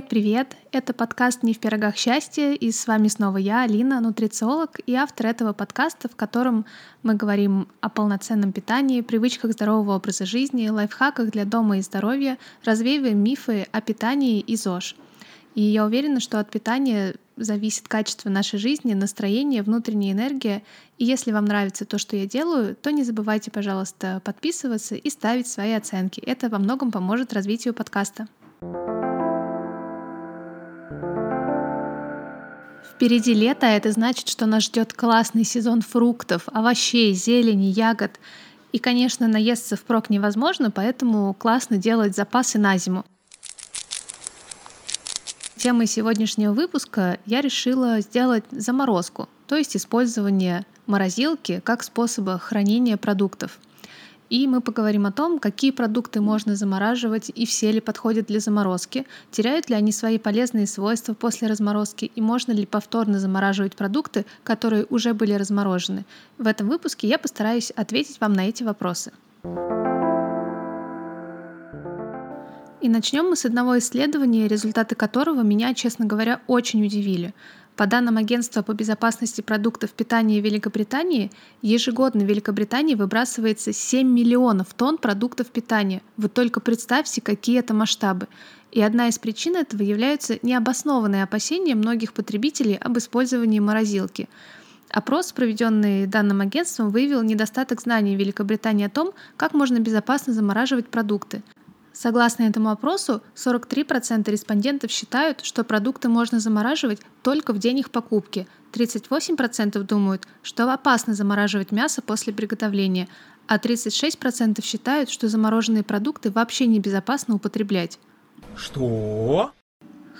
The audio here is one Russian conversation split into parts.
Привет-привет! Это подкаст «Не в пирогах счастья» и с вами снова я, Алина, нутрициолог и автор этого подкаста, в котором мы говорим о полноценном питании, привычках здорового образа жизни, лайфхаках для дома и здоровья, развеиваем мифы о питании и ЗОЖ. И я уверена, что от питания зависит качество нашей жизни, настроение, внутренняя энергия. И если вам нравится то, что я делаю, то не забывайте, пожалуйста, подписываться и ставить свои оценки. Это во многом поможет развитию подкаста. Впереди лето, а это значит, что нас ждет классный сезон фруктов, овощей, зелени, ягод. И, конечно, наесться впрок невозможно, поэтому классно делать запасы на зиму. Темой сегодняшнего выпуска я решила сделать заморозку, то есть использование морозилки как способа хранения продуктов – и мы поговорим о том, какие продукты можно замораживать и все ли подходят для заморозки, теряют ли они свои полезные свойства после разморозки и можно ли повторно замораживать продукты, которые уже были разморожены. В этом выпуске я постараюсь ответить вам на эти вопросы. И начнем мы с одного исследования, результаты которого меня, честно говоря, очень удивили. По данным Агентства по безопасности продуктов питания Великобритании, ежегодно в Великобритании выбрасывается 7 миллионов тонн продуктов питания. Вы только представьте, какие это масштабы. И одна из причин этого являются необоснованные опасения многих потребителей об использовании морозилки. Опрос, проведенный данным агентством, выявил недостаток знаний Великобритании о том, как можно безопасно замораживать продукты. Согласно этому опросу, 43% респондентов считают, что продукты можно замораживать только в день их покупки. 38% думают, что опасно замораживать мясо после приготовления, а 36% считают, что замороженные продукты вообще небезопасно употреблять. Что?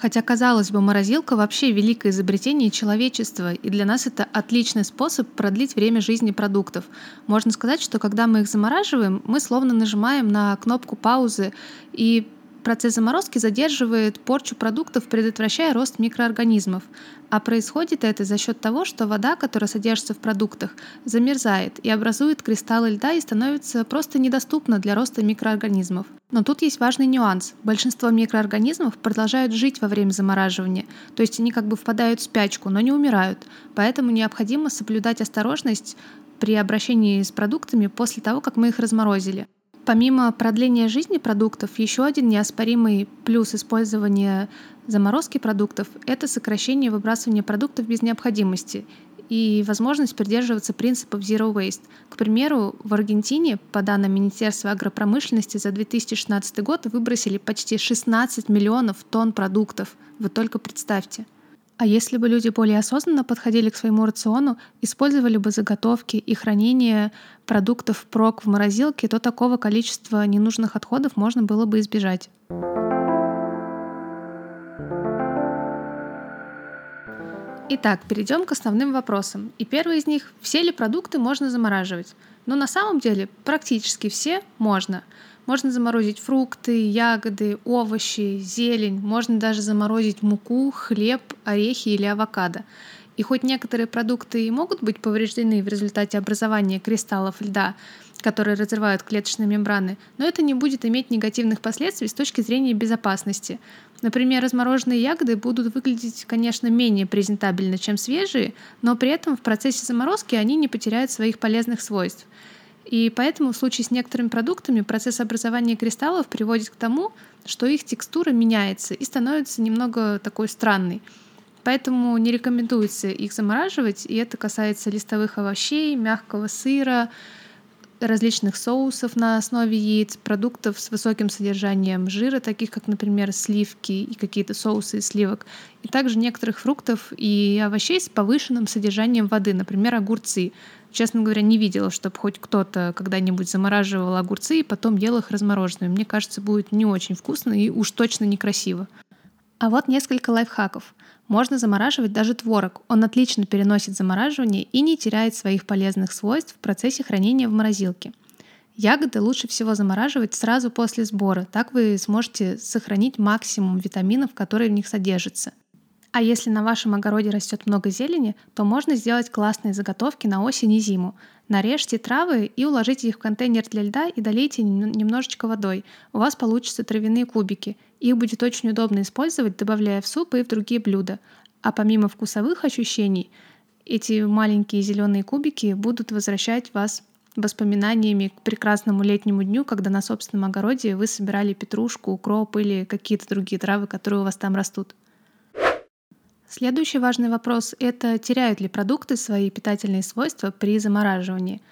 Хотя, казалось бы, морозилка вообще великое изобретение человечества, и для нас это отличный способ продлить время жизни продуктов. Можно сказать, что когда мы их замораживаем, мы словно нажимаем на кнопку паузы, и Процесс заморозки задерживает порчу продуктов, предотвращая рост микроорганизмов. А происходит это за счет того, что вода, которая содержится в продуктах, замерзает и образует кристаллы льда и становится просто недоступна для роста микроорганизмов. Но тут есть важный нюанс. Большинство микроорганизмов продолжают жить во время замораживания, то есть они как бы впадают в спячку, но не умирают. Поэтому необходимо соблюдать осторожность при обращении с продуктами после того, как мы их разморозили. Помимо продления жизни продуктов, еще один неоспоримый плюс использования заморозки продуктов — это сокращение выбрасывания продуктов без необходимости и возможность придерживаться принципов Zero Waste. К примеру, в Аргентине, по данным Министерства агропромышленности, за 2016 год выбросили почти 16 миллионов тонн продуктов. Вы только представьте. А если бы люди более осознанно подходили к своему рациону, использовали бы заготовки и хранение продуктов прок в морозилке, то такого количества ненужных отходов можно было бы избежать. Итак, перейдем к основным вопросам. И первый из них — все ли продукты можно замораживать? Но на самом деле практически все можно — можно заморозить фрукты, ягоды, овощи, зелень. Можно даже заморозить муку, хлеб, орехи или авокадо. И хоть некоторые продукты и могут быть повреждены в результате образования кристаллов льда, которые разрывают клеточные мембраны, но это не будет иметь негативных последствий с точки зрения безопасности. Например, размороженные ягоды будут выглядеть, конечно, менее презентабельно, чем свежие, но при этом в процессе заморозки они не потеряют своих полезных свойств. И поэтому в случае с некоторыми продуктами процесс образования кристаллов приводит к тому, что их текстура меняется и становится немного такой странной. Поэтому не рекомендуется их замораживать, и это касается листовых овощей, мягкого сыра, различных соусов на основе яиц, продуктов с высоким содержанием жира, таких как, например, сливки и какие-то соусы из сливок, и также некоторых фруктов и овощей с повышенным содержанием воды, например, огурцы. Честно говоря, не видела, чтобы хоть кто-то когда-нибудь замораживал огурцы и потом ел их размороженными. Мне кажется, будет не очень вкусно и уж точно некрасиво. А вот несколько лайфхаков. Можно замораживать даже творог. Он отлично переносит замораживание и не теряет своих полезных свойств в процессе хранения в морозилке. Ягоды лучше всего замораживать сразу после сбора. Так вы сможете сохранить максимум витаминов, которые в них содержатся. А если на вашем огороде растет много зелени, то можно сделать классные заготовки на осень и зиму. Нарежьте травы и уложите их в контейнер для льда и долейте немножечко водой. У вас получатся травяные кубики. Их будет очень удобно использовать, добавляя в суп и в другие блюда. А помимо вкусовых ощущений, эти маленькие зеленые кубики будут возвращать вас воспоминаниями к прекрасному летнему дню, когда на собственном огороде вы собирали петрушку, укроп или какие-то другие травы, которые у вас там растут. Следующий важный вопрос — это теряют ли продукты свои питательные свойства при замораживании.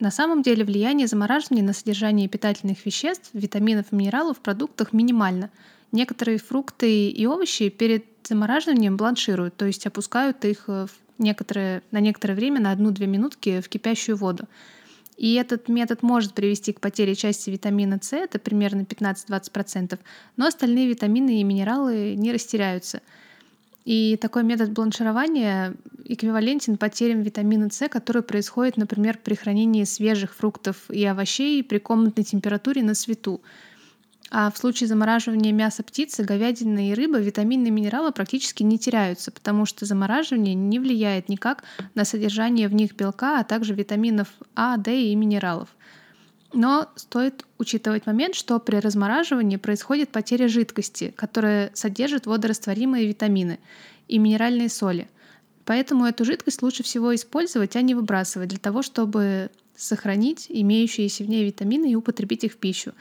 На самом деле влияние замораживания на содержание питательных веществ, витаминов и минералов в продуктах минимально. Некоторые фрукты и овощи перед замораживанием бланшируют, то есть опускают их в некоторое, на некоторое время, на одну-две минутки в кипящую воду. И этот метод может привести к потере части витамина С, это примерно 15-20%, но остальные витамины и минералы не растеряются — и такой метод бланширования эквивалентен потерям витамина С, который происходит, например, при хранении свежих фруктов и овощей при комнатной температуре на свету. А в случае замораживания мяса птицы, говядины и рыбы витамины и минералы практически не теряются, потому что замораживание не влияет никак на содержание в них белка, а также витаминов А, D и минералов. Но стоит учитывать момент, что при размораживании происходит потеря жидкости, которая содержит водорастворимые витамины и минеральные соли. Поэтому эту жидкость лучше всего использовать, а не выбрасывать, для того, чтобы сохранить имеющиеся в ней витамины и употребить их в пищу.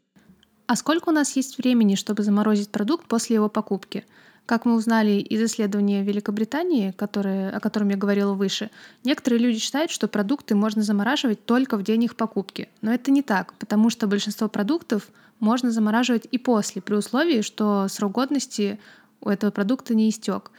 А сколько у нас есть времени, чтобы заморозить продукт после его покупки? Как мы узнали из исследования Великобритании, которое, о котором я говорила выше, некоторые люди считают, что продукты можно замораживать только в день их покупки. Но это не так, потому что большинство продуктов можно замораживать и после, при условии, что срок годности у этого продукта не истек.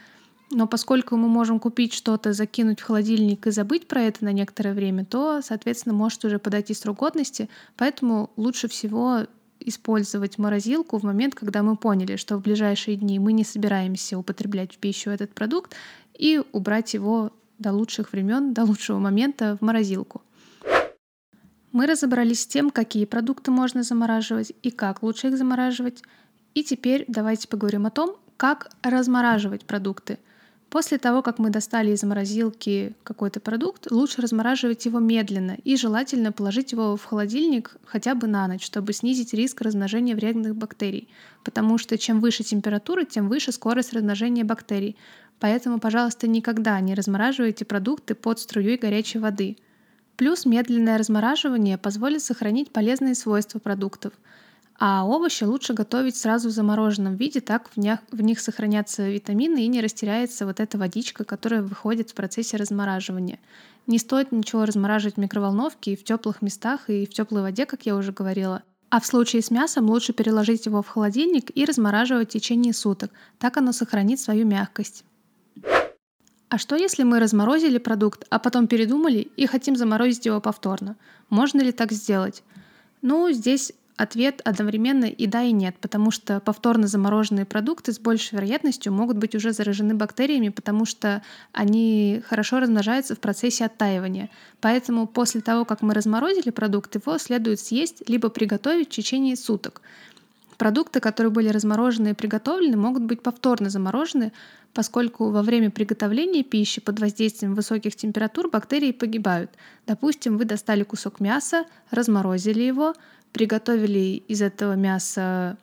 Но поскольку мы можем купить что-то, закинуть в холодильник и забыть про это на некоторое время, то, соответственно, может уже подойти срок годности. Поэтому лучше всего использовать морозилку в момент, когда мы поняли, что в ближайшие дни мы не собираемся употреблять в пищу этот продукт, и убрать его до лучших времен, до лучшего момента в морозилку. Мы разобрались с тем, какие продукты можно замораживать и как лучше их замораживать. И теперь давайте поговорим о том, как размораживать продукты – После того, как мы достали из морозилки какой-то продукт, лучше размораживать его медленно и желательно положить его в холодильник хотя бы на ночь, чтобы снизить риск размножения вредных бактерий. Потому что чем выше температура, тем выше скорость размножения бактерий. Поэтому, пожалуйста, никогда не размораживайте продукты под струей горячей воды. Плюс медленное размораживание позволит сохранить полезные свойства продуктов – а овощи лучше готовить сразу в замороженном виде, так в них, в них сохранятся витамины и не растеряется вот эта водичка, которая выходит в процессе размораживания. Не стоит ничего размораживать в микроволновке и в теплых местах и в теплой воде, как я уже говорила. А в случае с мясом лучше переложить его в холодильник и размораживать в течение суток. Так оно сохранит свою мягкость. А что если мы разморозили продукт, а потом передумали и хотим заморозить его повторно? Можно ли так сделать? Ну, здесь Ответ одновременно и да, и нет, потому что повторно замороженные продукты с большей вероятностью могут быть уже заражены бактериями, потому что они хорошо размножаются в процессе оттаивания. Поэтому после того, как мы разморозили продукт, его следует съесть либо приготовить в течение суток. Продукты, которые были разморожены и приготовлены, могут быть повторно заморожены, поскольку во время приготовления пищи под воздействием высоких температур бактерии погибают. Допустим, вы достали кусок мяса, разморозили его, приготовили из этого мяса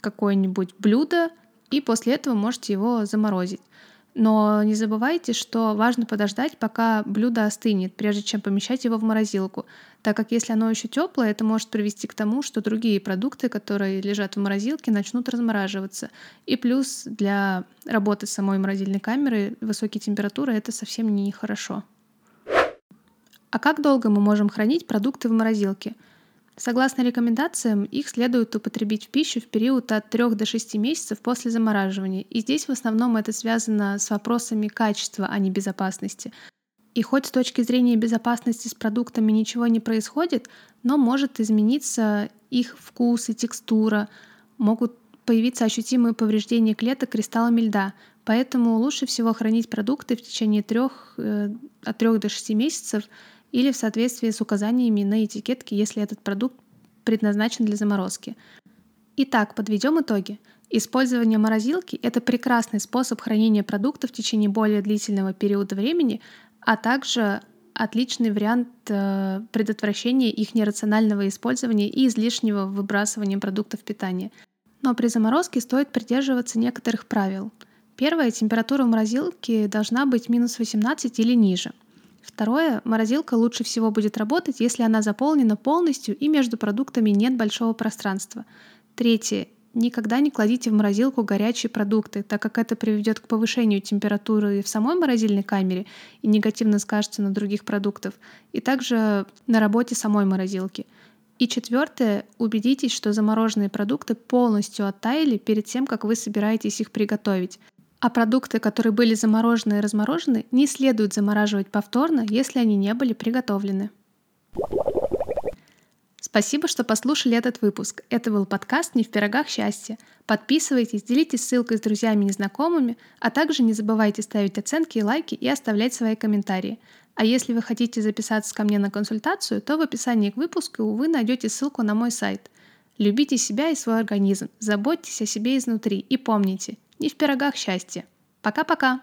какое-нибудь блюдо, и после этого можете его заморозить. Но не забывайте, что важно подождать, пока блюдо остынет, прежде чем помещать его в морозилку, так как если оно еще теплое, это может привести к тому, что другие продукты, которые лежат в морозилке, начнут размораживаться. И плюс для работы самой морозильной камеры высокие температуры это совсем не хорошо. А как долго мы можем хранить продукты в морозилке? Согласно рекомендациям, их следует употребить в пищу в период от 3 до 6 месяцев после замораживания. И здесь в основном это связано с вопросами качества, а не безопасности. И хоть с точки зрения безопасности с продуктами ничего не происходит, но может измениться их вкус и текстура, могут появиться ощутимые повреждения клеток кристаллами льда. Поэтому лучше всего хранить продукты в течение трех, э, от 3 до 6 месяцев или в соответствии с указаниями на этикетке, если этот продукт предназначен для заморозки. Итак, подведем итоги. Использование морозилки – это прекрасный способ хранения продуктов в течение более длительного периода времени, а также отличный вариант э, предотвращения их нерационального использования и излишнего выбрасывания продуктов питания. Но при заморозке стоит придерживаться некоторых правил. Первое, температура морозилки должна быть минус 18 или ниже. Второе, морозилка лучше всего будет работать, если она заполнена полностью и между продуктами нет большого пространства. Третье, Никогда не кладите в морозилку горячие продукты, так как это приведет к повышению температуры в самой морозильной камере и негативно скажется на других продуктах, и также на работе самой морозилки. И четвертое, убедитесь, что замороженные продукты полностью оттаяли перед тем, как вы собираетесь их приготовить. А продукты, которые были заморожены и разморожены, не следует замораживать повторно, если они не были приготовлены. Спасибо, что послушали этот выпуск. Это был подкаст «Не в пирогах счастья». Подписывайтесь, делитесь ссылкой с друзьями и незнакомыми, а также не забывайте ставить оценки и лайки и оставлять свои комментарии. А если вы хотите записаться ко мне на консультацию, то в описании к выпуску вы найдете ссылку на мой сайт. Любите себя и свой организм, заботьтесь о себе изнутри и помните, не в пирогах счастья. Пока-пока!